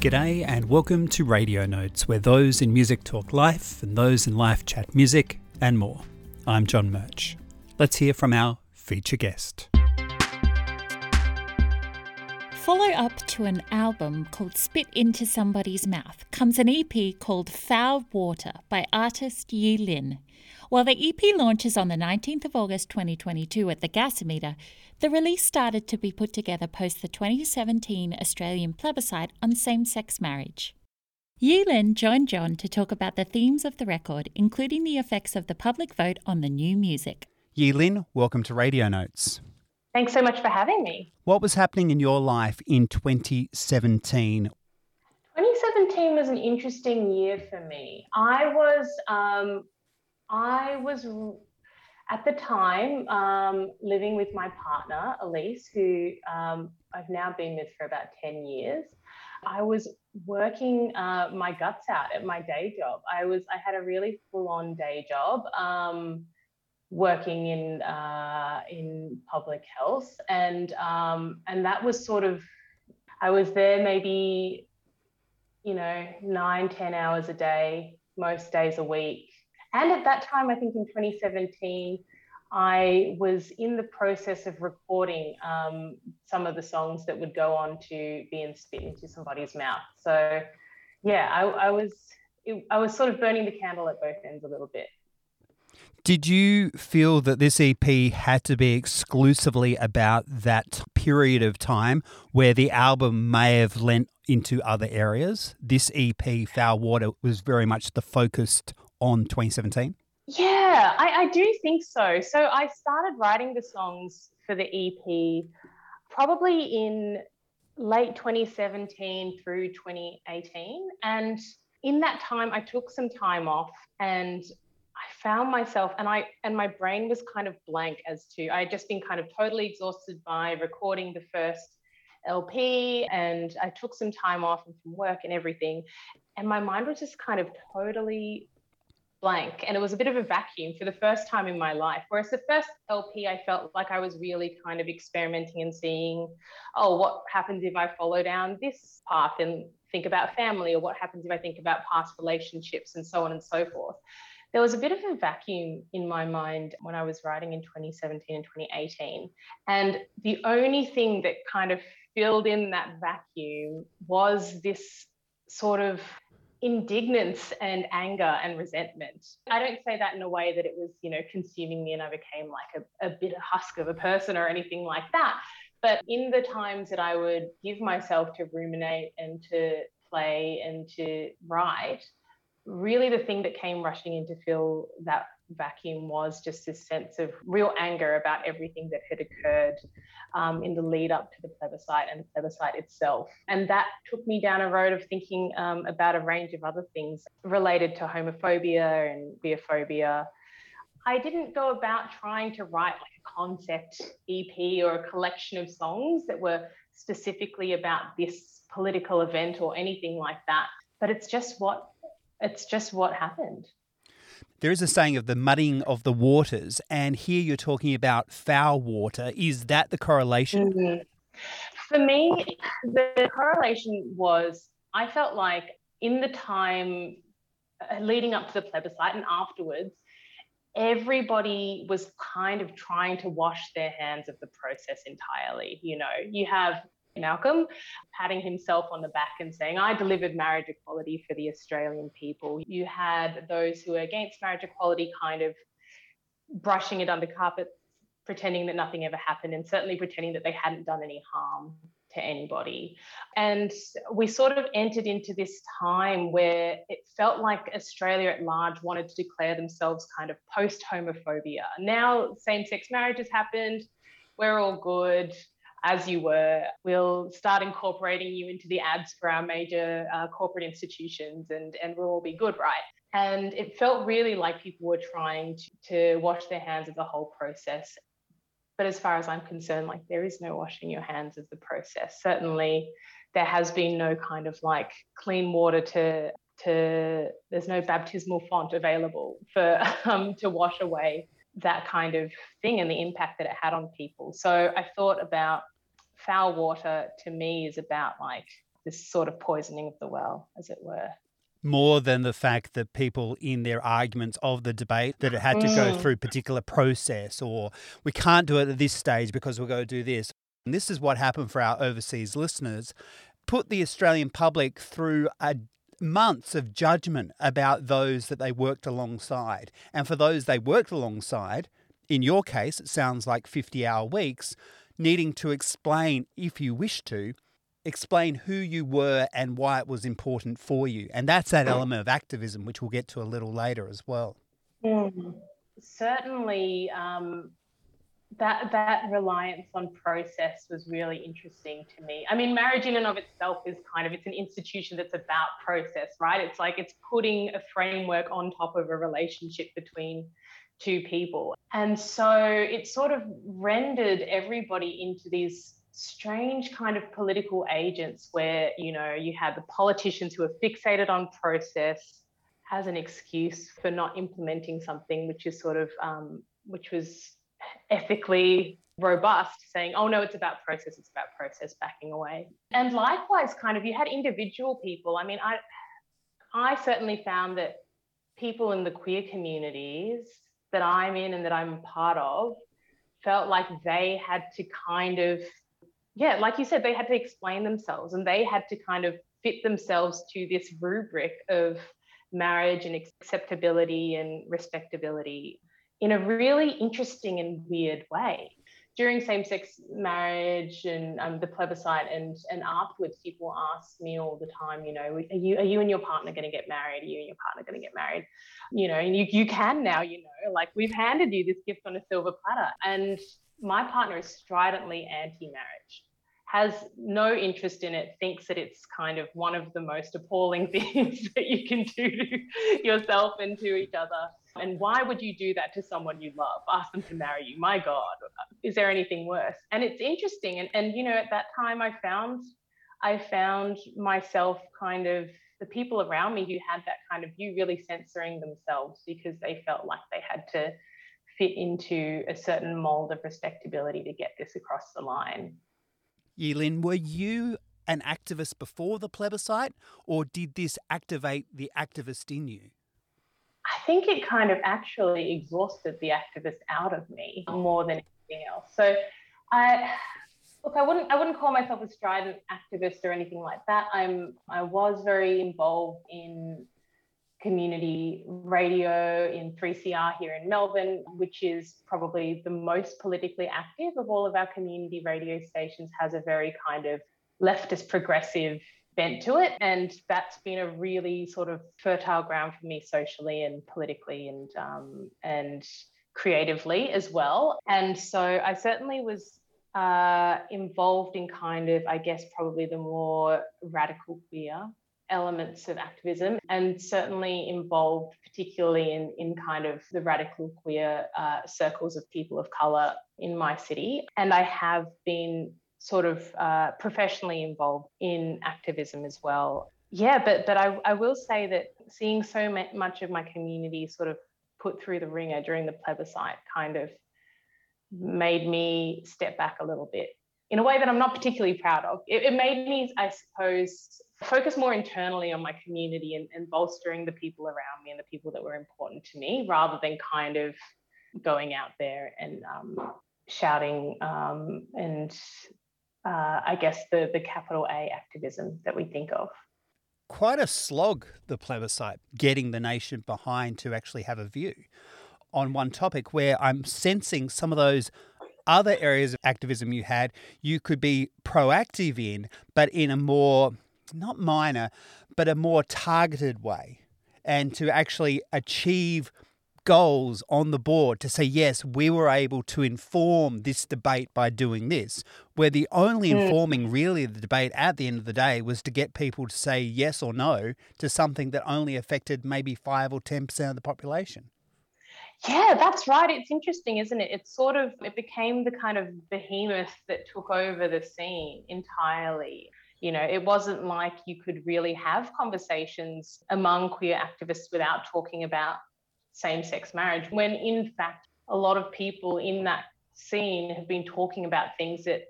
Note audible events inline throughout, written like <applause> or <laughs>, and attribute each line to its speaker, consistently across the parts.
Speaker 1: G'day and welcome to Radio Notes, where those in music talk life and those in life chat music and more. I'm John Murch. Let's hear from our feature guest.
Speaker 2: Follow up to an album called Spit Into Somebody's Mouth comes an EP called Foul Water by artist Yi-Lynn. While the EP launches on the 19th of August 2022 at the Gasometer, the release started to be put together post the 2017 Australian plebiscite on same sex marriage. Yi-Lynn joined John to talk about the themes of the record, including the effects of the public vote on the new music.
Speaker 1: Yi-Lynn, welcome to Radio Notes.
Speaker 3: Thanks so much for having me.
Speaker 1: What was happening in your life in 2017?
Speaker 3: 2017 was an interesting year for me. I was um, I was at the time um, living with my partner, Elise, who um, I've now been with for about 10 years. I was working uh, my guts out at my day job. I was I had a really full on day job, um, working in uh, in public health, and um, and that was sort of I was there maybe you know nine ten hours a day, most days a week, and at that time, I think in 2017, I was in the process of recording um, some of the songs that would go on to be in spit into somebody's mouth. So, yeah, I, I was I was sort of burning the candle at both ends a little bit.
Speaker 1: Did you feel that this EP had to be exclusively about that period of time where the album may have lent into other areas? This EP, Foul Water, was very much the focused on 2017?
Speaker 3: Yeah, I, I do think so. So I started writing the songs for the EP probably in late 2017 through 2018. And in that time, I took some time off and I found myself and I and my brain was kind of blank as to I had just been kind of totally exhausted by recording the first LP and I took some time off from work and everything. And my mind was just kind of totally blank and it was a bit of a vacuum for the first time in my life whereas the first lp i felt like i was really kind of experimenting and seeing oh what happens if i follow down this path and think about family or what happens if i think about past relationships and so on and so forth there was a bit of a vacuum in my mind when i was writing in 2017 and 2018 and the only thing that kind of filled in that vacuum was this sort of indignance and anger and resentment. I don't say that in a way that it was, you know, consuming me and I became like a, a bitter husk of a person or anything like that. But in the times that I would give myself to ruminate and to play and to write, really the thing that came rushing in to fill that vacuum was just this sense of real anger about everything that had occurred um, in the lead up to the plebiscite and the plebiscite itself. And that took me down a road of thinking um, about a range of other things related to homophobia and queerphobia. I didn't go about trying to write like a concept EP or a collection of songs that were specifically about this political event or anything like that. But it's just what it's just what happened
Speaker 1: there is a saying of the muddying of the waters, and here you're talking about foul water. Is that the correlation?
Speaker 3: Mm-hmm. For me, the correlation was I felt like in the time uh, leading up to the plebiscite and afterwards, everybody was kind of trying to wash their hands of the process entirely. You know, you have Malcolm, patting himself on the back and saying, I delivered marriage equality for the Australian people. You had those who were against marriage equality kind of brushing it under carpet, pretending that nothing ever happened, and certainly pretending that they hadn't done any harm to anybody. And we sort of entered into this time where it felt like Australia at large wanted to declare themselves kind of post homophobia. Now, same sex marriage has happened. We're all good as you were. We'll start incorporating you into the ads for our major uh, corporate institutions and, and we'll all be good, right? And it felt really like people were trying to, to wash their hands of the whole process. But as far as I'm concerned, like there is no washing your hands of the process. Certainly, there has been no kind of like clean water to to there's no baptismal font available for <laughs> um, to wash away that kind of thing and the impact that it had on people. So I thought about foul water to me is about like this sort of poisoning of the well, as it were
Speaker 1: more than the fact that people in their arguments of the debate that it had to go
Speaker 3: Mm.
Speaker 1: through particular process or we can't do it at this stage because we're going to do this. And this is what happened for our overseas listeners. Put the Australian public through a months of judgment about those that they worked alongside. And for those they worked alongside, in your case, it sounds like 50 hour weeks, needing to explain, if you wish to, explain who you were and why it was important for you. And that's that element of activism, which we'll get to a little later as well.
Speaker 3: Mm. Certainly, um, that that reliance on process was really interesting to me. I mean, marriage in and of itself is kind of it's an institution that's about process, right? It's like it's putting a framework on top of a relationship between two people, and so it sort of rendered everybody into these strange kind of political agents where you know you had the politicians who are fixated on process as an excuse for not implementing something which is sort of um, which was ethically robust saying oh no it's about process it's about process backing away. And likewise kind of you had individual people. I mean i i certainly found that people in the queer communities that i'm in and that i'm part of felt like they had to kind of yeah like you said they had to explain themselves and they had to kind of fit themselves to this rubric of marriage and acceptability and respectability in a really interesting and weird way. During same-sex marriage and um, the plebiscite and and afterwards, people ask me all the time, you know, are you are you and your partner going to get married? Are you and your partner going to get married? You know, and you you can now, you know, like we've handed you this gift on a silver platter, and my partner is stridently anti-marriage has no interest in it, thinks that it's kind of one of the most appalling <laughs> things that you can do to yourself and to each other. And why would you do that to someone you love? Ask them to marry you. My God, is there anything worse? And it's interesting. And, and you know, at that time I found I found myself kind of the people around me who had that kind of view really censoring themselves because they felt like they had to fit into a certain mold of respectability to get this across the line.
Speaker 1: Yi-Lynn, were you an activist before the plebiscite, or did this activate the activist in you?
Speaker 3: I think it kind of actually exhausted the activist out of me more than anything else. So I look, I wouldn't I wouldn't call myself a strident activist or anything like that. I'm I was very involved in community radio in 3CR here in Melbourne, which is probably the most politically active of all of our community radio stations, has a very kind of leftist progressive bent to it. And that's been a really sort of fertile ground for me socially and politically and um, and creatively as well. And so I certainly was uh, involved in kind of, I guess, probably the more radical queer elements of activism and certainly involved particularly in, in kind of the radical queer uh, circles of people of colour in my city. And I have been sort of uh, professionally involved in activism as well. Yeah, but but I, I will say that seeing so much of my community sort of put through the ringer during the plebiscite kind of made me step back a little bit in a way that I'm not particularly proud of. It, it made me, I suppose, focus more internally on my community and, and bolstering the people around me and the people that were important to me rather than kind of going out there and um, shouting um, and uh, I guess the, the capital A activism that we think of.
Speaker 1: Quite a slog, the plebiscite, getting the nation behind to actually have a view on one topic where I'm sensing some of those other areas of activism you had, you could be proactive in, but in a more, not minor, but a more targeted way. And to actually achieve goals on the board to say, yes, we were able to inform this debate by doing this, where the only
Speaker 3: Mm.
Speaker 1: informing really of the debate at the end of the day was to get people to say yes or no to something that only affected maybe 5 or 10% of the population.
Speaker 3: Yeah, that's right. It's interesting, isn't it? It's sort of, it became the kind of behemoth that took over the scene entirely. You know, it wasn't like you could really have conversations among queer activists without talking about same sex marriage, when in fact, a lot of people in that scene have been talking about things that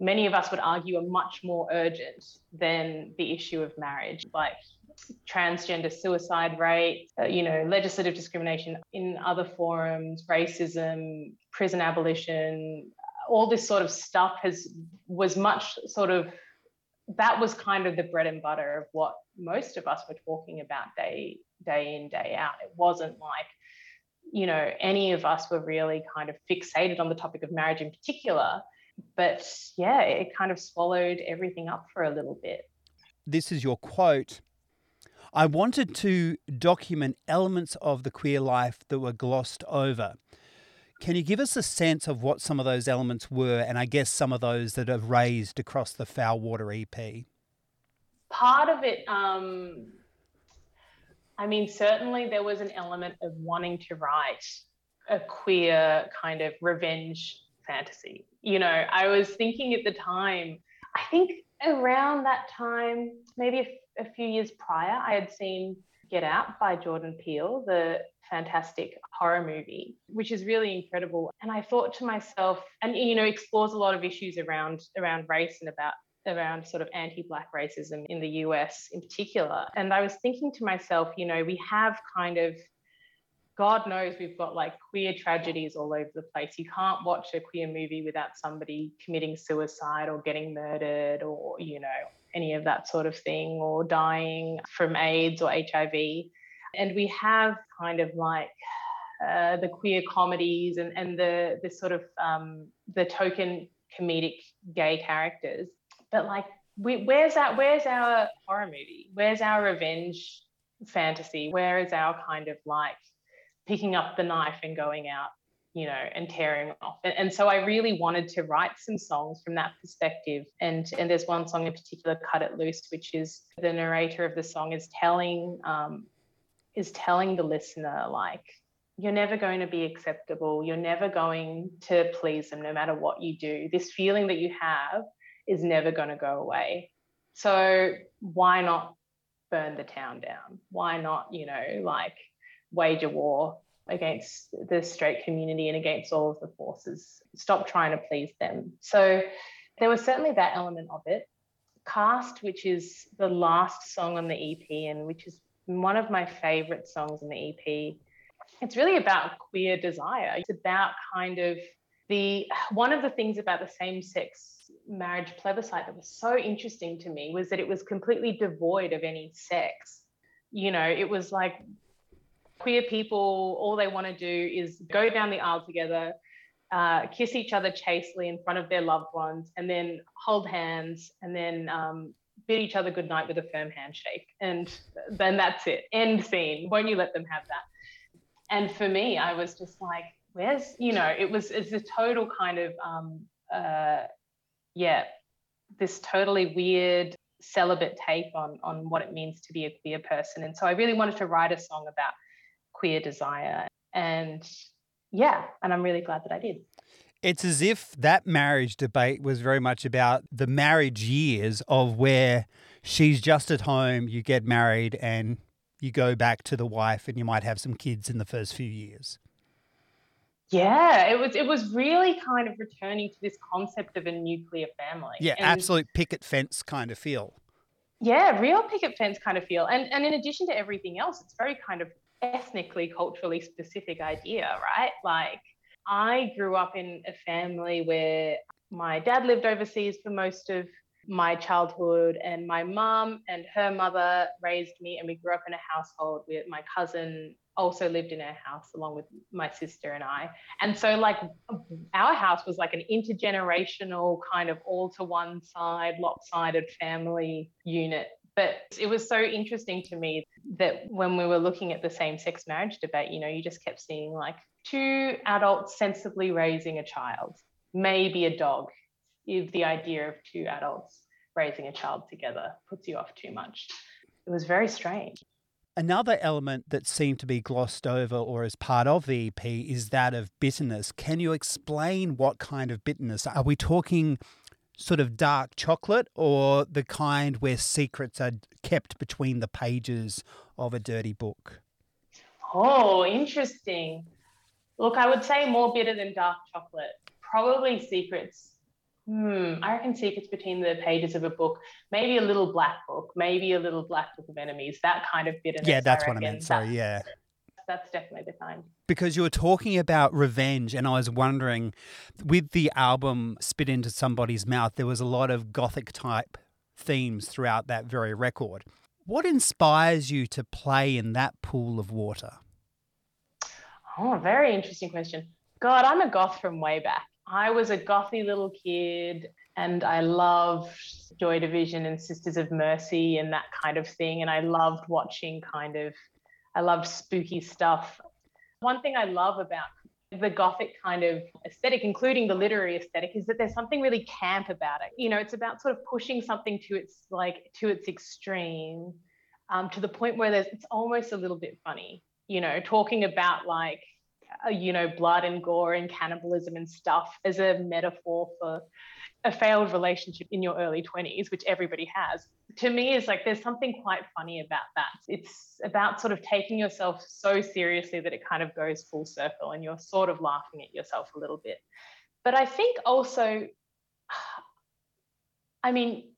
Speaker 3: many of us would argue are much more urgent than the issue of marriage, like transgender suicide rate, uh, you know, legislative discrimination in other forums, racism, prison abolition, all this sort of stuff has was much sort of that was kind of the bread and butter of what most of us were talking about day day in day out. It wasn't like you know any of us were really kind of fixated on the topic of marriage in particular but yeah it kind of swallowed everything up for a little bit
Speaker 1: this is your quote I wanted to document elements of the queer life that were glossed over. Can you give us a sense of what some of those elements were, and I guess some of those that have raised across the Foul Water EP?
Speaker 3: Part of it, um, I mean, certainly there was an element of wanting to write a queer kind of revenge fantasy. You know, I was thinking at the time, I think around that time, maybe a, few years prior, I had seen Get Out by Jordan Peele, the fantastic horror movie, which is really incredible. And I thought to myself, and you know, explores a lot of issues around around race and about around sort of anti-black racism in the US in particular. And I was thinking to myself, you know, we have kind of God knows we've got like queer tragedies all over the place. You can't watch a queer movie without somebody committing suicide or getting murdered or, you know, any of that sort of thing or dying from AIDS or HIV. And we have kind of like uh, the queer comedies and, and the, the sort of um, the token comedic gay characters. But like, we, where's that? Where's our horror movie? Where's our revenge fantasy? Where is our kind of like picking up the knife and going out, you know, and tearing off. And, and, so I really wanted to write some songs from that perspective. And and there's one song in particular, "Cut It Loose," which is the narrator of the song is telling um, is telling the listener like you're never going to be acceptable. You're never going to please them, no matter what you do. This feeling that you have is never going to go away. So why not burn the town down? Why not, you know, like wage a war against the straight community and against all of the forces. Stop trying to please them. So there was certainly that element of it. Cast, which is the last song on the EP and which is one of my favorite songs in the EP. It's really about queer desire. It's about kind of the one of the things about the same sex marriage plebiscite that was so interesting to me was that it was completely devoid of any sex. You know, it was like queer people, all they want to do is go down the aisle together, uh, kiss each other chastely in front of their loved ones, and then hold hands, and then um, bid each other goodnight with a firm handshake. And then that's it. End scene. Won't you let them have that? And for me, I was just like, where's, you know, it was, it's a total kind of, um, uh, yeah, this totally weird celibate take on on what it means to be a queer person. And so I really wanted to write a song about queer desire. And yeah, and I'm really glad that I did.
Speaker 1: It's as if that marriage debate was very much about the marriage years of where she's just at home, you get married, and you go back to the wife, and you might have some kids in the first few years.
Speaker 3: Yeah, it was it was really kind of returning to this concept of a nuclear family.
Speaker 1: Yeah, and absolute picket fence kind of feel.
Speaker 3: Yeah, real picket fence kind of feel. And and in addition to everything else, it's very kind of ethnically, culturally specific idea, right? Like, I grew up in a family where my dad lived overseas for most of my childhood, and my mum and her mother raised me, and we grew up in a household where my cousin also lived in our house along with my sister and I. And so, like, our house was like an intergenerational kind of all to one side, lopsided family unit but it was so interesting to me that when we were looking at the same sex marriage debate, you know, you just kept seeing like two adults sensibly raising a child, maybe a dog, if the idea of two adults raising a child together puts you off too much. It was very strange.
Speaker 1: Another element that seemed to be glossed over or as part of the EP is that of bitterness. Can you explain what kind of bitterness? Are we talking sort of dark chocolate or the kind where secrets are kept between the pages of a dirty book?
Speaker 3: Oh, interesting. Look, I would say more bitter than dark chocolate. Probably secrets Hmm, I reckon secrets between the pages of a book, maybe a little black book, maybe a little black book of enemies, that kind of bitterness.
Speaker 1: Yeah, that's
Speaker 3: I
Speaker 1: what I meant. Sorry,
Speaker 3: That's-
Speaker 1: yeah.
Speaker 3: That's definitely the kind.
Speaker 1: Because you were talking about revenge, and I was wondering with the album Spit Into Somebody's Mouth, there was a lot of gothic type themes throughout that very record. What inspires you to play in that pool of water?
Speaker 3: Oh, very interesting question. God, I'm a goth from way back. I was a gothy little kid and I loved Joy Division and Sisters of Mercy and that kind of thing. And I loved watching kind of, I loved spooky stuff. One thing I love about the gothic kind of aesthetic, including the literary aesthetic, is that there's something really camp about it. You know, it's about sort of pushing something to its like to its extreme, um, to the point where there's it's almost a little bit funny. You know, talking about like Uh, you know blood and gore and cannibalism and stuff as a metaphor for a failed relationship in your early 20s which everybody has to me is like there's something quite funny about that. It's about sort of taking yourself so seriously that it kind of goes full circle and you're sort of laughing at yourself a little bit. But i think also <sighs> i mean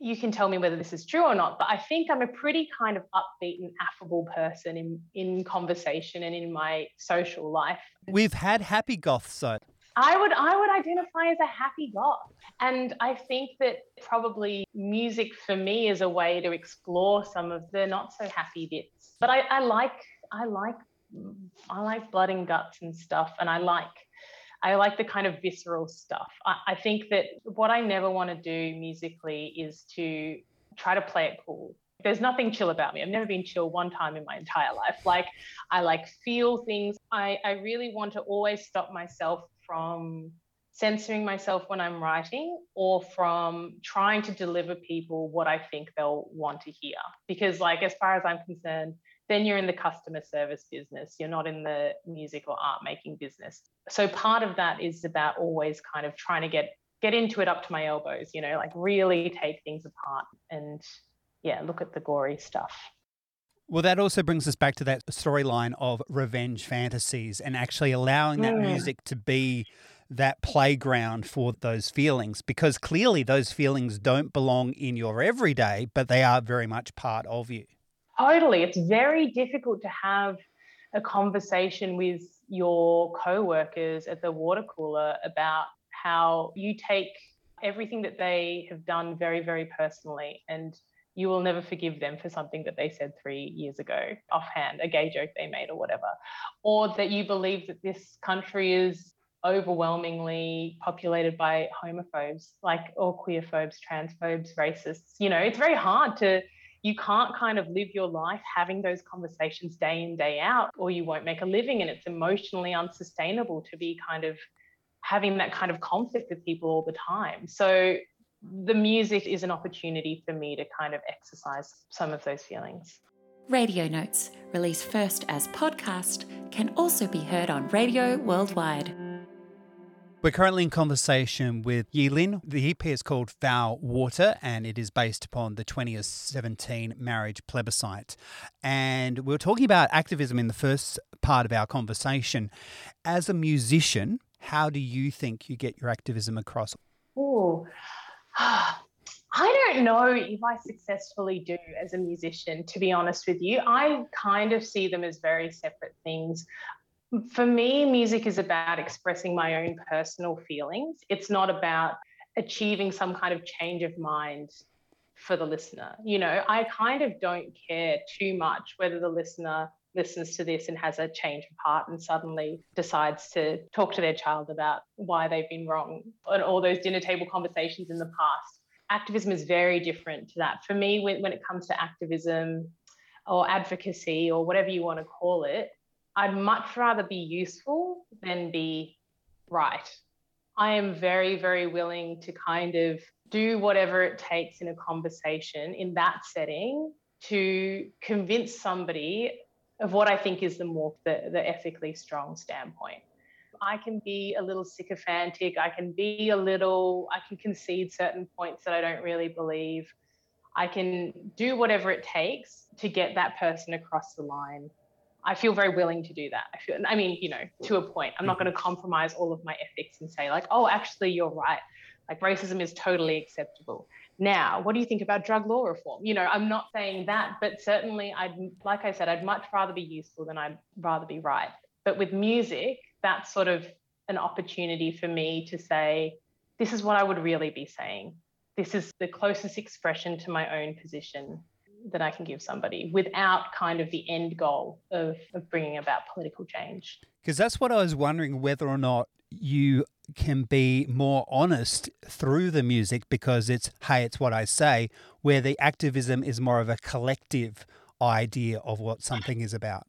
Speaker 3: you can tell me whether this is true or not, but I think I'm a pretty kind of upbeat and affable person in, in conversation and in my social life.
Speaker 1: We've had happy goths, so
Speaker 3: I would I would identify as a happy goth. And I think that probably music for me is a way to explore some of the not so happy bits. But I, I like I like I like blood and guts and stuff. And I like I like the kind of visceral stuff. I, I think that what I never want to do musically is to try to play it cool. There's nothing chill about me. I've never been chill one time in my entire life. Like I like feel things. I, I really want to always stop myself from censoring myself when I'm writing or from trying to deliver people what I think they'll want to hear. Because like as far as I'm concerned, then you're in the customer service business. You're not in the music or art making business. So part of that is about always kind of trying to get get into it up to my elbows, you know, like really take things apart and yeah, look at the gory stuff.
Speaker 1: Well, that also brings us back to that storyline of revenge fantasies and actually allowing that
Speaker 3: Mm.
Speaker 1: music to be that playground for those feelings because clearly those feelings don't belong in your everyday, but they are very much part of you.
Speaker 3: Totally. It's very difficult to have a conversation with your co-workers at the water cooler about how you take everything that they have done very, very personally and you will never forgive them for something that they said three years ago, offhand, a gay joke they made or whatever. Or that you believe that this country is overwhelmingly populated by homophobes, like or queerphobes, transphobes, racists. You know, it's very hard to you can't kind of live your life having those conversations day in day out or you won't make a living and it's emotionally unsustainable to be kind of having that kind of conflict with people all the time so the music is an opportunity for me to kind of exercise some of those feelings
Speaker 2: Radio Notes, released first as podcast, can also be heard on radio worldwide.
Speaker 1: We're currently in conversation with Yi-Lynn. The EP is called Foul Water and it is based upon the 2017 marriage plebiscite. And we are talking about activism in the first part of our conversation. As a musician, how do you think you get your activism across?
Speaker 3: Oh, <sighs> I don't know if I successfully do as a musician, to be honest with you. I kind of see them as very separate things. For me, music is about expressing my own personal feelings. It's not about achieving some kind of change of mind for the listener. You know, I kind of don't care too much whether the listener listens to this and has a change of heart and suddenly decides to talk to their child about why they've been wrong and all those dinner table conversations in the past. Activism is very different to that. For me, when, when it comes to activism or advocacy or whatever you want to call it, I'd much rather be useful than be right. I am very, very willing to kind of do whatever it takes in a conversation in that setting to convince somebody of what I think is the more the, the ethically strong standpoint. I can be a little sycophantic. I can be a little, I can concede certain points that I don't really believe. I can do whatever it takes to get that person across the line. I feel very willing to do that. I feel, I mean, you know, to a point. I'm not mm-hmm. going to compromise all of my ethics and say, like, oh, actually, you're right. Like racism is totally acceptable. Now, what do you think about drug law reform? You know, I'm not saying that, but certainly I'd like I said, I'd much rather be useful than I'd rather be right. But with music, that's sort of an opportunity for me to say, this is what I would really be saying. This is the closest expression to my own position that I can give somebody without kind of the end goal of, of bringing about political change.
Speaker 1: Because that's what I was wondering whether or not you can be more honest through the music because it's, hey, it's what I say, where the activism is more of a collective idea of what something is about.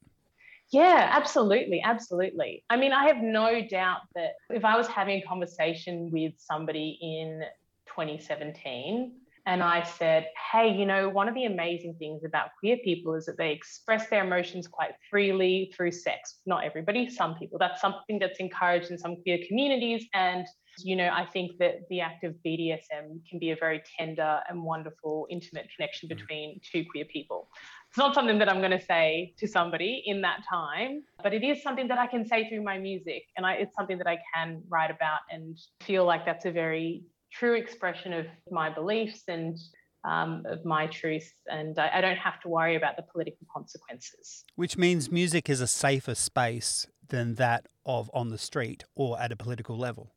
Speaker 3: Yeah, absolutely. Absolutely. I mean, I have no doubt that if I was having a conversation with somebody in 2017 and I said, hey, you know, one of the amazing things about queer people is that they express their emotions quite freely through sex. Not everybody, some people. That's something that's encouraged in some queer communities. And, you know, I think that the act of BDSM can be a very tender and wonderful, intimate connection mm. between two queer people. It's not something that I'm going to say to somebody in that time, but it is something that I can say through my music. And I, it's something that I can write about and feel like that's a very true expression of my beliefs and um, of my truth, and I, I don't have to worry about the political consequences.
Speaker 1: Which means music is a safer space than that of on the street or at a political level.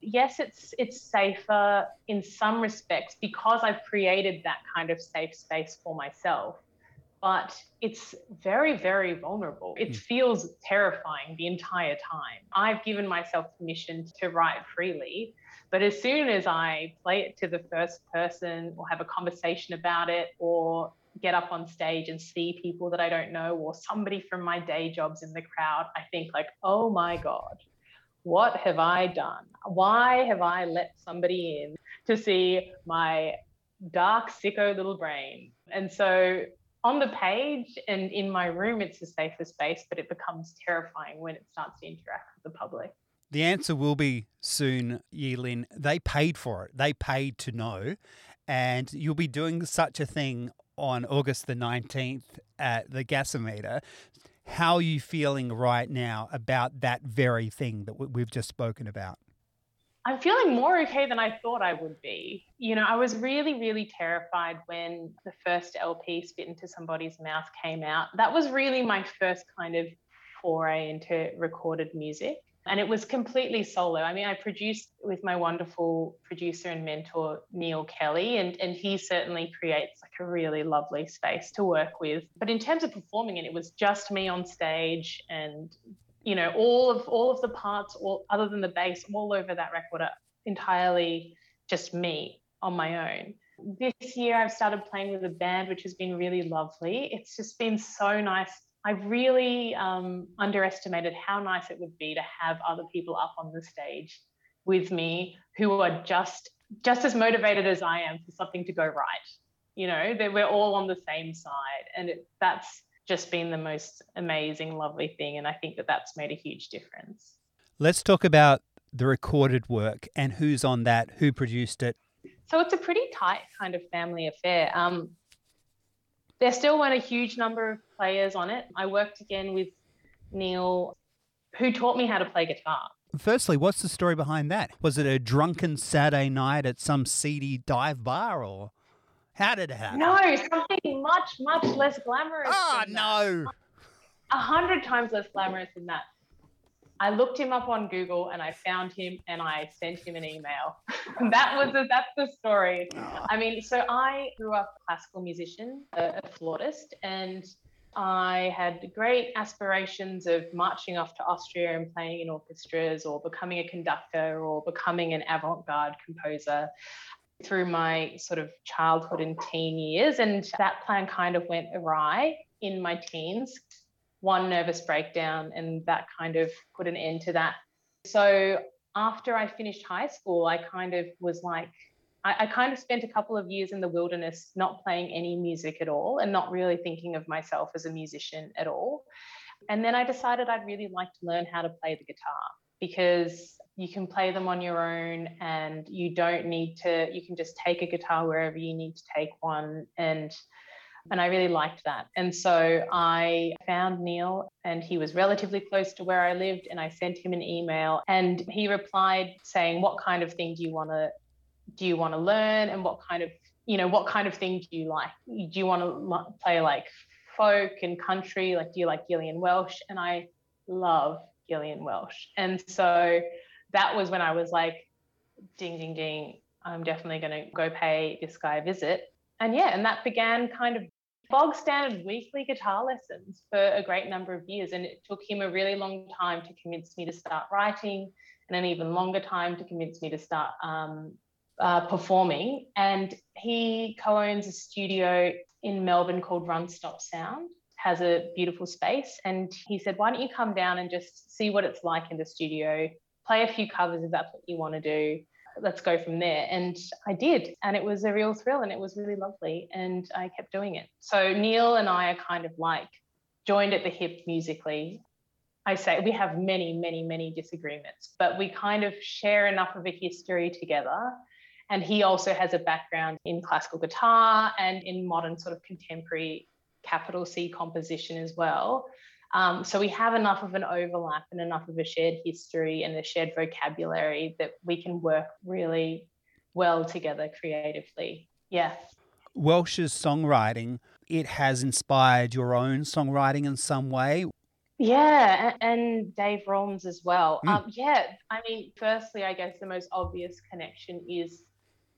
Speaker 3: Yes, it's it's safer in some respects because I've created that kind of safe space for myself but it's very, very vulnerable. It mm. feels terrifying the entire time. I've given myself permission to write freely, but as soon as I play it to the first person or have a conversation about it or get up on stage and see people that I don't know or somebody from my day jobs in the crowd, I think like, oh my God, what have I done? Why have I let somebody in to see my dark, sicko little brain? And so on the page and in my room, it's a safer space, but it becomes terrifying when it starts to interact with the public.
Speaker 1: The answer will be soon, Yi-Lynn. They paid for it. They paid to know. And you'll be doing such a thing on August the 19th at the Gasometer. How are you feeling right now about that very thing that we've just spoken about?
Speaker 3: I'm feeling more okay than I thought I would be. You know, I was really, really terrified when the first LP, Spit Into Somebody's Mouth, came out. That was really my first kind of foray into recorded music. And it was completely solo. I mean, I produced with my wonderful producer and mentor, Neil Kelly, and, and he certainly creates like a really lovely space to work with. But in terms of performing it, it was just me on stage and you know, all of all of the parts, all other than the bass, all over that record are entirely just me on my own. This year I've started playing with a band, which has been really lovely. It's just been so nice. I really um, underestimated how nice it would be to have other people up on the stage with me who are just just as motivated as I am for something to go right. You know, that we're all on the same side, and it, that's just been the most amazing, lovely thing. And I think that that's made a huge difference.
Speaker 1: Let's talk about the recorded work and who's on that, who produced it.
Speaker 3: So it's a pretty tight kind of family affair. Um, there still weren't a huge number of players on it. I worked again with Neil, who taught me how to play guitar.
Speaker 1: Firstly, what's the story behind that? Was it a drunken Saturday night at some seedy dive bar or? How did it happen?
Speaker 3: No, something much, much less glamorous.
Speaker 1: Oh, no.
Speaker 3: A hundred times less glamorous than that. I looked him up on Google and I found him and I sent him an email. <laughs> that was a, that's the story. Oh. I mean, so I grew up a classical musician, a, a flautist, and I had great aspirations of marching off to Austria and playing in orchestras or becoming a conductor or becoming an avant garde composer through my sort of childhood and teen years. And that plan kind of went awry in my teens. One nervous breakdown, and that kind of put an end to that. So after I finished high school, I kind of was like, I, I kind of spent a couple of years in the wilderness not playing any music at all and not really thinking of myself as a musician at all. And then I decided I'd really like to learn how to play the guitar because you can play them on your own and you don't need to you can just take a guitar wherever you need to take one and and I really liked that. And so I found Neil and he was relatively close to where I lived and I sent him an email and he replied saying what kind of thing do you want to do you want to learn and what kind of you know what kind of thing do you like? Do you want to play like folk and country? Like do you like Gillian Welch? And i love Gillian Welch. And so that was when i was like ding ding ding i'm definitely going to go pay this guy a visit. And yeah and that began kind of bog standard weekly guitar lessons for a great number of years. And it took him a really long time to convince me to start writing and an even longer time to convince me to start um, uh, performing. And he co owns a studio in Melbourne called Run Stop Sound, has a beautiful space. And he said, Why don't you come down and just see what it's like in the studio, play a few covers if that's what you want to do. Let's go from there. And I did. And it was a real thrill and it was really lovely. And I kept doing it. So Neil and I are kind of like joined at the hip musically. I say we have many, many, many disagreements, but we kind of share enough of a history together and he also has a background in classical guitar and in modern sort of contemporary capital C composition as well. Um, so we have enough of an overlap and enough of a shared history and a shared vocabulary that we can work really well together creatively. Yeah.
Speaker 1: Welch's songwriting, it has inspired your own songwriting in some way.
Speaker 3: Yeah, and Dave Rawlings as well. Mm. Um, yeah, I mean, firstly, I guess the most obvious connection is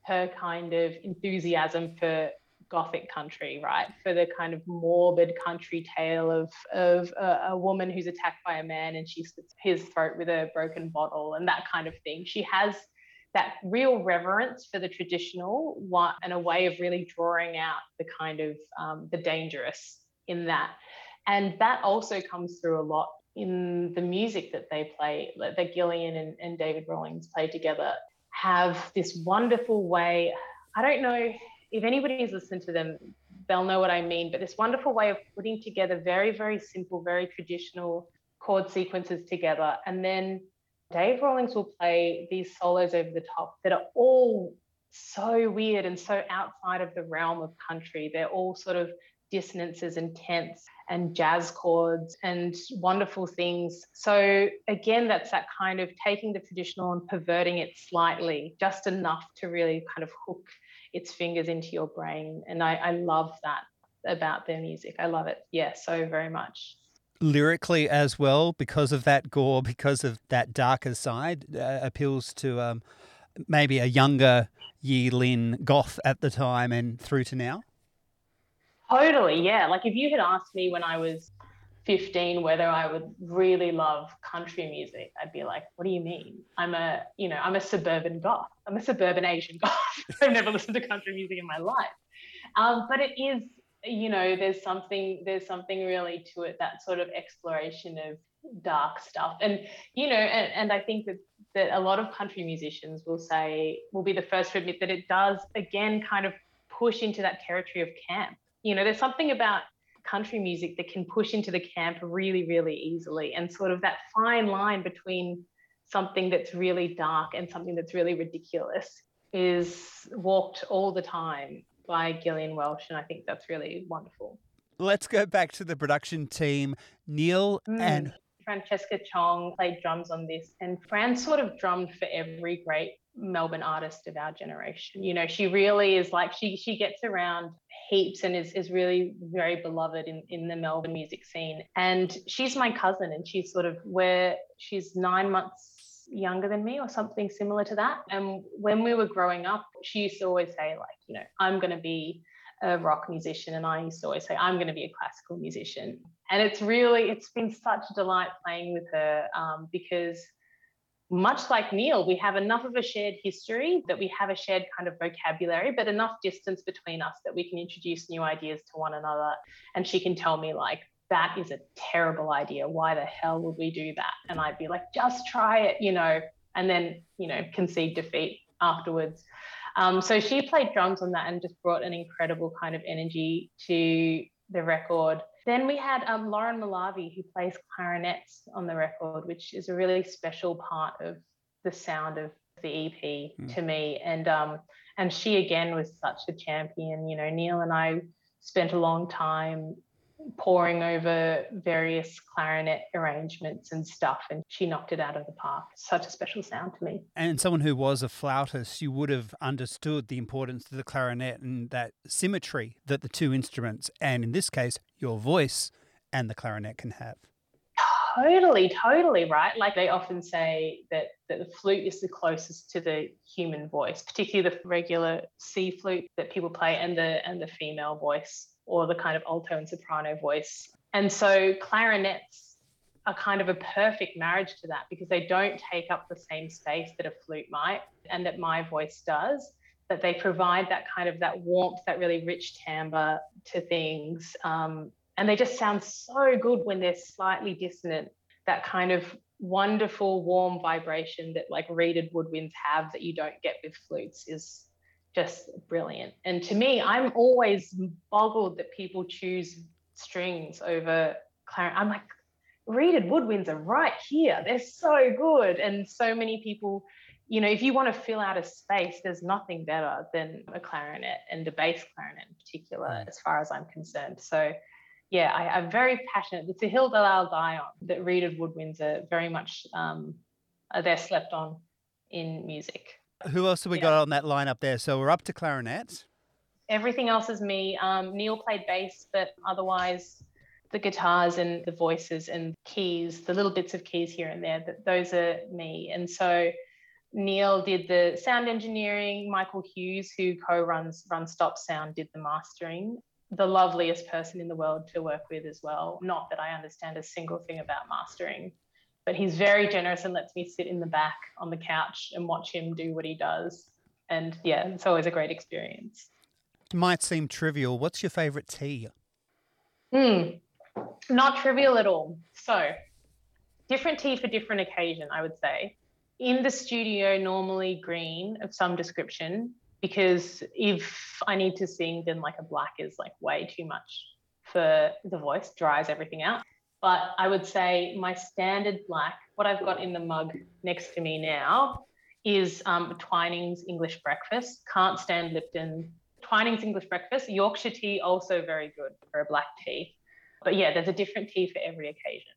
Speaker 3: her kind of enthusiasm for gothic country, right? For the kind of morbid country tale of of a, a, woman who's attacked by a man and she slits his throat with a broken bottle and that kind of thing. She has that real reverence for the traditional and a way of really drawing out the kind of um, the dangerous in that. And that also comes through a lot in the music that they play, that Gillian and, and David Rawlings play together have this wonderful way. I don't know if anybody's listened to them, they'll know what I mean, but this wonderful way of putting together very, very simple, very traditional chord sequences together. And then Dave Rawlings will play these solos over the top that are all so weird and so outside of the realm of country. They're all sort of dissonances and tenths and jazz chords and wonderful things. So, again, that's that kind of taking the traditional and perverting it slightly, just enough to really kind of hook its fingers into your brain. And I, I love that about their music. I love it. Yeah, so very much.
Speaker 1: Lyrically, as well, because of that gore, because of that darker side, uh, appeals to um, maybe a younger Yi-Lynn goth at the time and through to now?
Speaker 3: Totally, yeah. Like if you had asked me when I was 15 whether I would really love country music, I'd be like, what do you mean? I'm a, you know, I'm a suburban goth. I'm a suburban Asian goth. <laughs> I've never listened to country music in my life. Um, but it is, you know, there's something, there's something really to it, that sort of exploration of dark stuff. And, you know, and, and I think that that a lot of country musicians will say, will be the first to admit that it does again kind of push into that territory of camp you know, there's something about country music that can push into the camp really, really easily. And sort of that fine line between something that's really dark and something that's really ridiculous is walked all the time by Gillian Welch. And I think that's really wonderful.
Speaker 1: Let's go back to the production team. Neil mm. and
Speaker 3: Francesca Chong played drums on this, and Fran sort of drummed for every great Melbourne artist of our generation. You know, she really is like she she gets around heaps and is, is really very beloved in, in the Melbourne music scene. And she's my cousin and she's sort of where she's nine months younger than me or something similar to that. And when we were growing up, she used to always say, like, you know, I'm gonna be a rock musician and I used to always say I'm going to be a classical musician and it's really it's been such a delight playing with her um, because much like Neil, we have enough of a shared history that we have a shared kind of vocabulary, but enough distance between us that we can introduce new ideas to one another. And she can tell me, like, that is a terrible idea. Why the hell would we do that? And I'd be like, just try it, you know, and then, you know, concede defeat afterwards. Um, so she played drums on that and just brought an incredible kind of energy to the record. Then we had um, Lauren Malavi, who plays clarinets on the record, which is a really special part of the sound of the EP mm. to me. And um, and she again was such a champion. You know, Neil and I spent a long time poring over various clarinet arrangements and stuff, and she knocked it out of the park. Such a special sound to me.
Speaker 1: And someone who was a flautist, you would have understood the importance of the clarinet and that symmetry that the two instruments, and in this case, your voice and the clarinet can have.
Speaker 3: Totally, totally right. Like they often say that, that the flute is the closest to the human voice, particularly the regular C flute that people play and the and the female voice or the kind of alto and soprano voice. And so clarinets are kind of a perfect marriage to that because they don't take up the same space that a flute might and that my voice does that they provide that kind of that warmth that really rich timbre to things um, and they just sound so good when they're slightly dissonant that kind of wonderful warm vibration that like reeded woodwinds have that you don't get with flutes is just brilliant and to me i'm always boggled that people choose strings over clarinet i'm like reeded woodwinds are right here they're so good and so many people you know if you want to fill out a space there's nothing better than a clarinet and a bass clarinet in particular as far as i'm concerned so yeah, I, am very passionate. It's a hill that I'll die on. That reeded woodwinds are very much um, they're slept on in music.
Speaker 1: Who else have we yeah. got on that lineup there? So we're up to clarinet.
Speaker 3: Everything else is me. Um, Neil played bass, but otherwise the guitars and the voices and keys, the little bits of keys here and there, that those are me. And so Neil did the sound engineering. Michael Hughes, who co-runs Run Stop Sound, did the mastering the loveliest person in the world to work with as well. Not that I understand a single thing about mastering, but he's very generous and lets me sit in the back on the couch and watch him do what he does. And yeah, it's always a great experience.
Speaker 1: It might seem trivial. What's your favorite tea?
Speaker 3: Hmm, not trivial at all. So, different tea for different occasion, I would say. In the studio, normally green of some description because if I need to sing, then like a black is like way too much for the voice, dries everything out. But I would say my standard black, what I've got in the mug next to me now, is um, Twinings English Breakfast. Can't stand Lipton. Twinings English Breakfast. Yorkshire tea, also very good for a black tea. But yeah, there's a different tea for every occasion.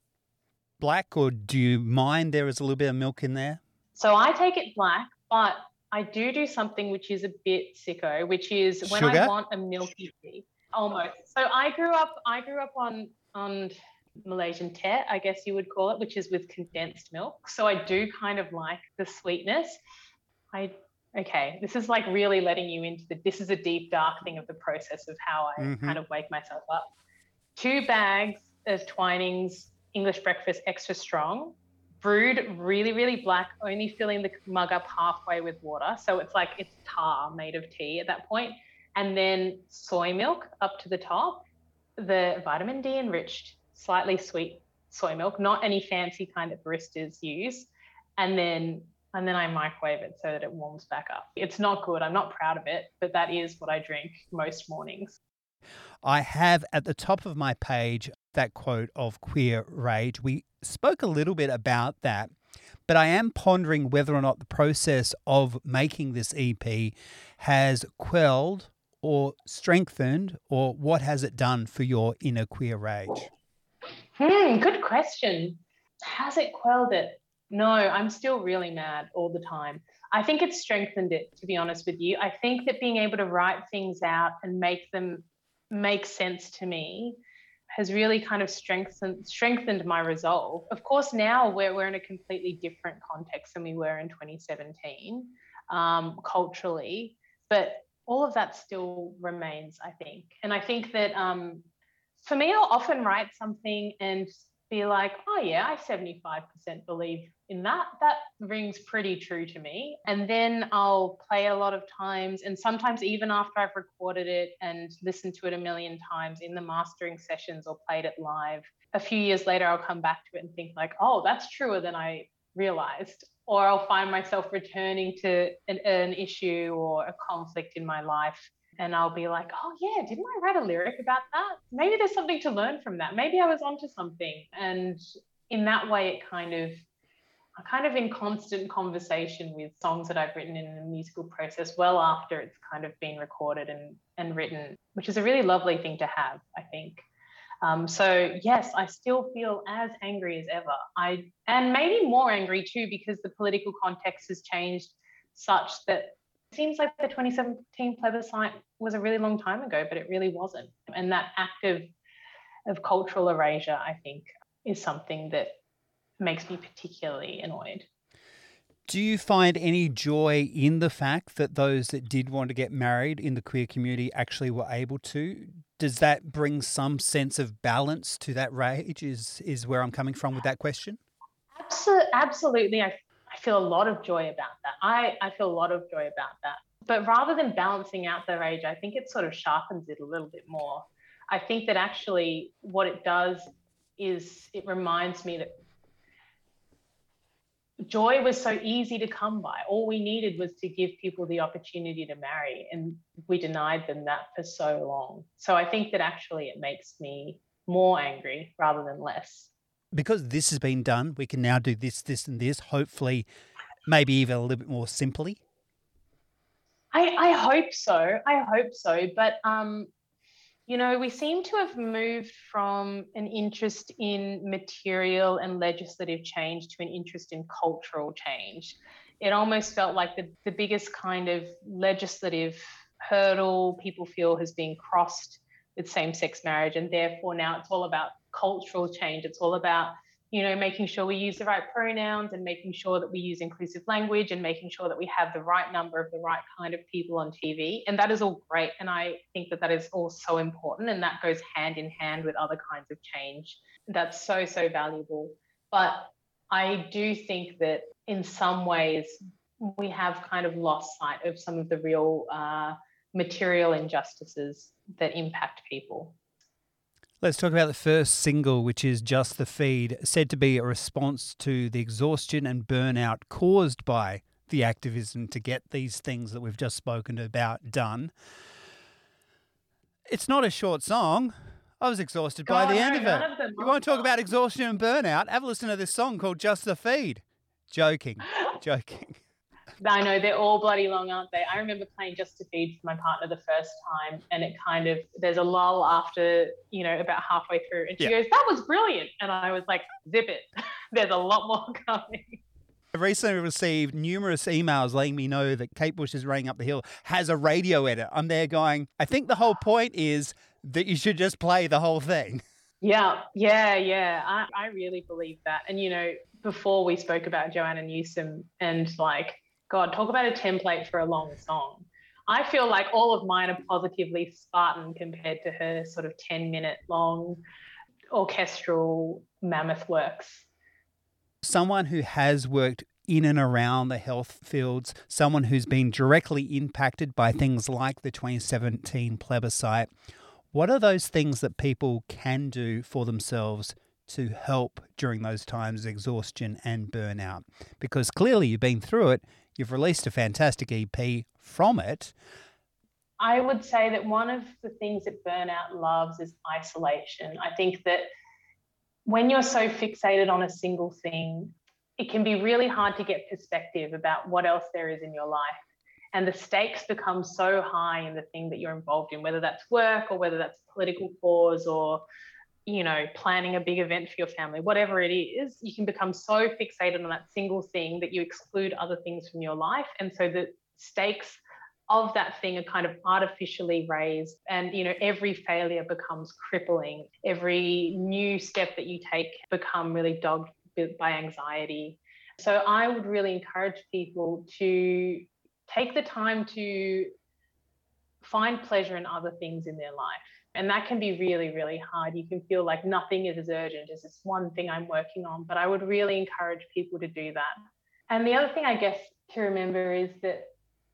Speaker 1: Black, or do you mind there is a little bit of milk in there?
Speaker 3: So I take it black, but I do do something which is a bit sicko, which is when
Speaker 1: Sugar?
Speaker 3: I want a milky tea. Almost. So I grew up. I grew up on on Malaysian teh, I guess you would call it, which is with condensed milk. So I do kind of like the sweetness. I okay. This is like really letting you into the. This is a deep dark thing of the process of how I mm-hmm. kind of wake myself up. Two bags of Twinings English breakfast extra strong brewed really, really black, only filling the mug up halfway with water. So it's like it's tar made of tea at that point. And then soy milk up to the top, the vitamin D enriched, slightly sweet soy milk, not any fancy kind that baristas use. And then and then I microwave it so that it warms back up. It's not good. I'm not proud of it, but that is what I drink most mornings.
Speaker 1: I have at the top of my page that quote of queer rage. We spoke a little bit about that, but I am pondering whether or not the process of making this EP has quelled or strengthened, or what has it done for your inner queer rage?
Speaker 3: Hmm, good question. Has it quelled it? No, I'm still really mad all the time. I think it's strengthened it, to be honest with you. I think that being able to write things out and make them make sense to me has really kind of strengthened strengthened my resolve. Of course, now we're, we're in a completely different context than we were in 2017 um, culturally, but all of that still remains, I think. And I think that um, for me, I'll often write something and be like, oh yeah, I 75% believe in that. That rings pretty true to me. And then I'll play a lot of times, and sometimes even after I've recorded it and listened to it a million times in the mastering sessions or played it live, a few years later, I'll come back to it and think, like, oh, that's truer than I realized. Or I'll find myself returning to an, an issue or a conflict in my life and I'll be like, oh yeah, didn't I write a lyric about that? Maybe there's something to learn from that. Maybe I was onto something. And in that way, it kind of, I'm kind of in constant conversation with songs that I've written in the musical process well after it's kind of been recorded and, and written, which is a really lovely thing to have, I think. Um, so yes, I still feel as angry as ever. I and maybe more angry too because the political context has changed such that seems like the 2017 plebiscite was a really long time ago, but it really wasn't. And that act of of cultural erasure, I think, is something that makes me particularly annoyed.
Speaker 1: Do you find any joy in the fact that those that did want to get married in the queer community actually were able to? Does that bring some sense of balance to that rage? Is is where I'm coming from with that question?
Speaker 3: Absolutely, absolutely. I, feel a lot of joy about that. I, I feel a lot of joy about that. But rather than balancing out the rage, I think it sort of sharpens it a little bit more. I think that actually what it does is it reminds me that joy was so easy to come by. All we needed was to give people the opportunity to marry, and we denied them that for so long. So I think that actually it makes me more angry rather than less.
Speaker 1: Because this has been done, we can now do this, this, and this, hopefully, maybe even a little bit more simply.
Speaker 3: I, I hope so. I hope so. But um, you know, we seem to have moved from an interest in material and legislative change to an interest in cultural change. It almost felt like the, the biggest kind of legislative hurdle people feel has been crossed with same sex marriage. And therefore, now it's all about cultural change. It's all about you know, making sure we use the right pronouns and making sure that we use inclusive language and making sure that we have the right number of the right kind of people on TV. And that is all great. And I think that that is all so important. And that goes hand in hand with other kinds of change. That's so, so valuable. But I do think that in some ways, we have kind of lost sight of some of the real uh, material injustices that impact people.
Speaker 1: Let's talk about the first single, which is Just the Feed, said to be a response to the exhaustion and burnout caused by the activism to get these things that we've just spoken about done. It's not a short song. I was exhausted God, by the end of it. You want to talk about exhaustion and burnout? Have a listen to this song called Just the Feed. Joking. <gasps> Joking.
Speaker 3: I know they're all bloody long, aren't they? I remember playing Just to Feed for my partner the first time, and it kind of there's a lull after you know about halfway through, and she yeah. goes, "That was brilliant," and I was like, "Zip it, <laughs> there's a lot more <laughs> coming."
Speaker 1: I recently received numerous emails letting me know that Kate Bush is running up the hill has a radio edit. I'm there going, I think the whole point is that you should just play the whole thing. <laughs>
Speaker 3: Yeah, yeah, yeah. I, I really believe that. And you know, before we spoke about Joanna Newsom and like God, talk about a template for a long song. I feel like all of mine are positively Spartan compared to her sort of 10 minute long orchestral mammoth works.
Speaker 1: Someone who has worked in and around the health fields, someone who's been directly impacted by things like the 2017 plebiscite, what are those things that people can do for themselves to help during those times of exhaustion and burnout? Because clearly you've been through it You've released a fantastic EP from it.
Speaker 3: I would say that one of the things that burnout loves is isolation. I think that when you're so fixated on a single thing, it can be really hard to get perspective about what else there is in your life. And the stakes become so high in the thing that you're involved in, whether that's work or whether that's political cause or you know, planning a big event for your family, whatever it is, you can become so fixated on that single thing that you exclude other things from your life. And so the stakes of that thing are kind of artificially raised. And, you know, every failure becomes crippling. Every new step that you take become really dogged by anxiety. So I would really encourage people to take the time to find pleasure in other things in their life and that can be really, really hard. You can feel like nothing is as urgent as this one thing I'm working on. But I would really encourage people to do that. And the other thing I guess to remember is that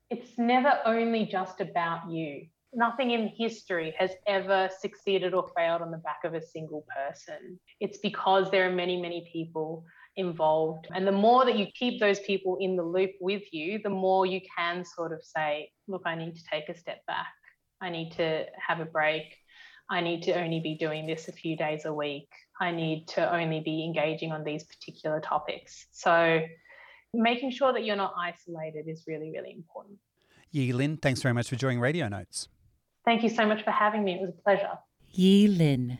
Speaker 3: it's never only just about you. Nothing in history has ever succeeded or failed on the back of a single person. It's because there are many, many people involved. And the more that you keep those people in the loop with you, the more you can sort of say, look, I need to take a step back. I need to have a break. I need to only be doing this a few days a week. I need to only be engaging on these particular topics. So, making sure that you're not isolated is really, really important.
Speaker 1: Yi-Lynn, thanks very much for joining Radio Notes.
Speaker 3: Thank you so much for having me. It was a pleasure.
Speaker 2: Yi-Lynn,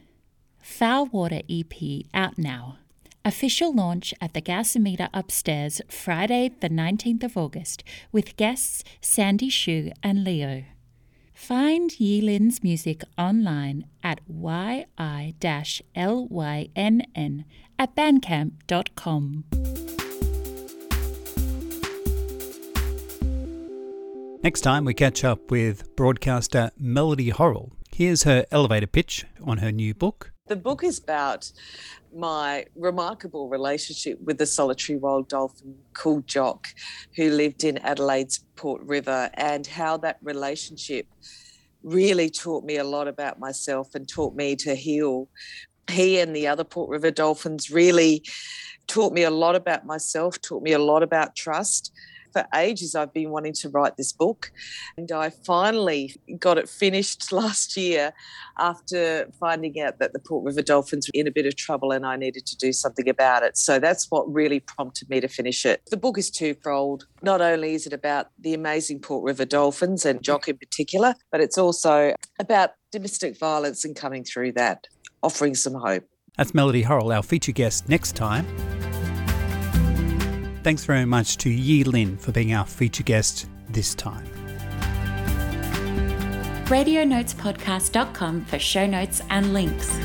Speaker 2: Foul Water EP out now. Official launch at the Gasometer upstairs Friday, the 19th of August, with guests Sandy Shu and Leo. Find Yi-Lynn's music online at yi-lynn at bandcamp.com.
Speaker 1: Next time, we catch up with broadcaster Melody Horrill. Here's her elevator pitch on her new book.
Speaker 4: The book is about my remarkable relationship with the solitary wild dolphin called Jock, who lived in Adelaide's Port River, and how that relationship really taught me a lot about myself and taught me to heal. He and the other Port River dolphins really taught me a lot about myself, taught me a lot about trust for ages I've been wanting to write this book. And I finally got it finished <laughs> last year after finding out that the Port River Dolphins were in a bit of trouble and I needed to do something about it. So that's what really prompted me to finish it. The book is twofold. Not only is it about the amazing Port River Dolphins and Jock in particular, but it's also about domestic violence and coming through that, offering some hope.
Speaker 1: That's Melody Horrill, our feature guest next time. Thanks very much to Yi-Lynn for being our feature guest this time.
Speaker 2: RadioNotesPodcast.com for show notes and links.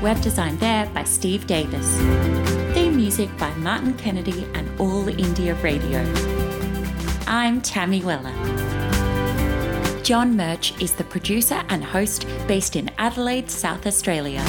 Speaker 2: Web design there by Steve Davis. Theme music by Martin Kennedy and All India Radio. I'm Tammy Weller. John Murch is the producer and host based in Adelaide, South Australia.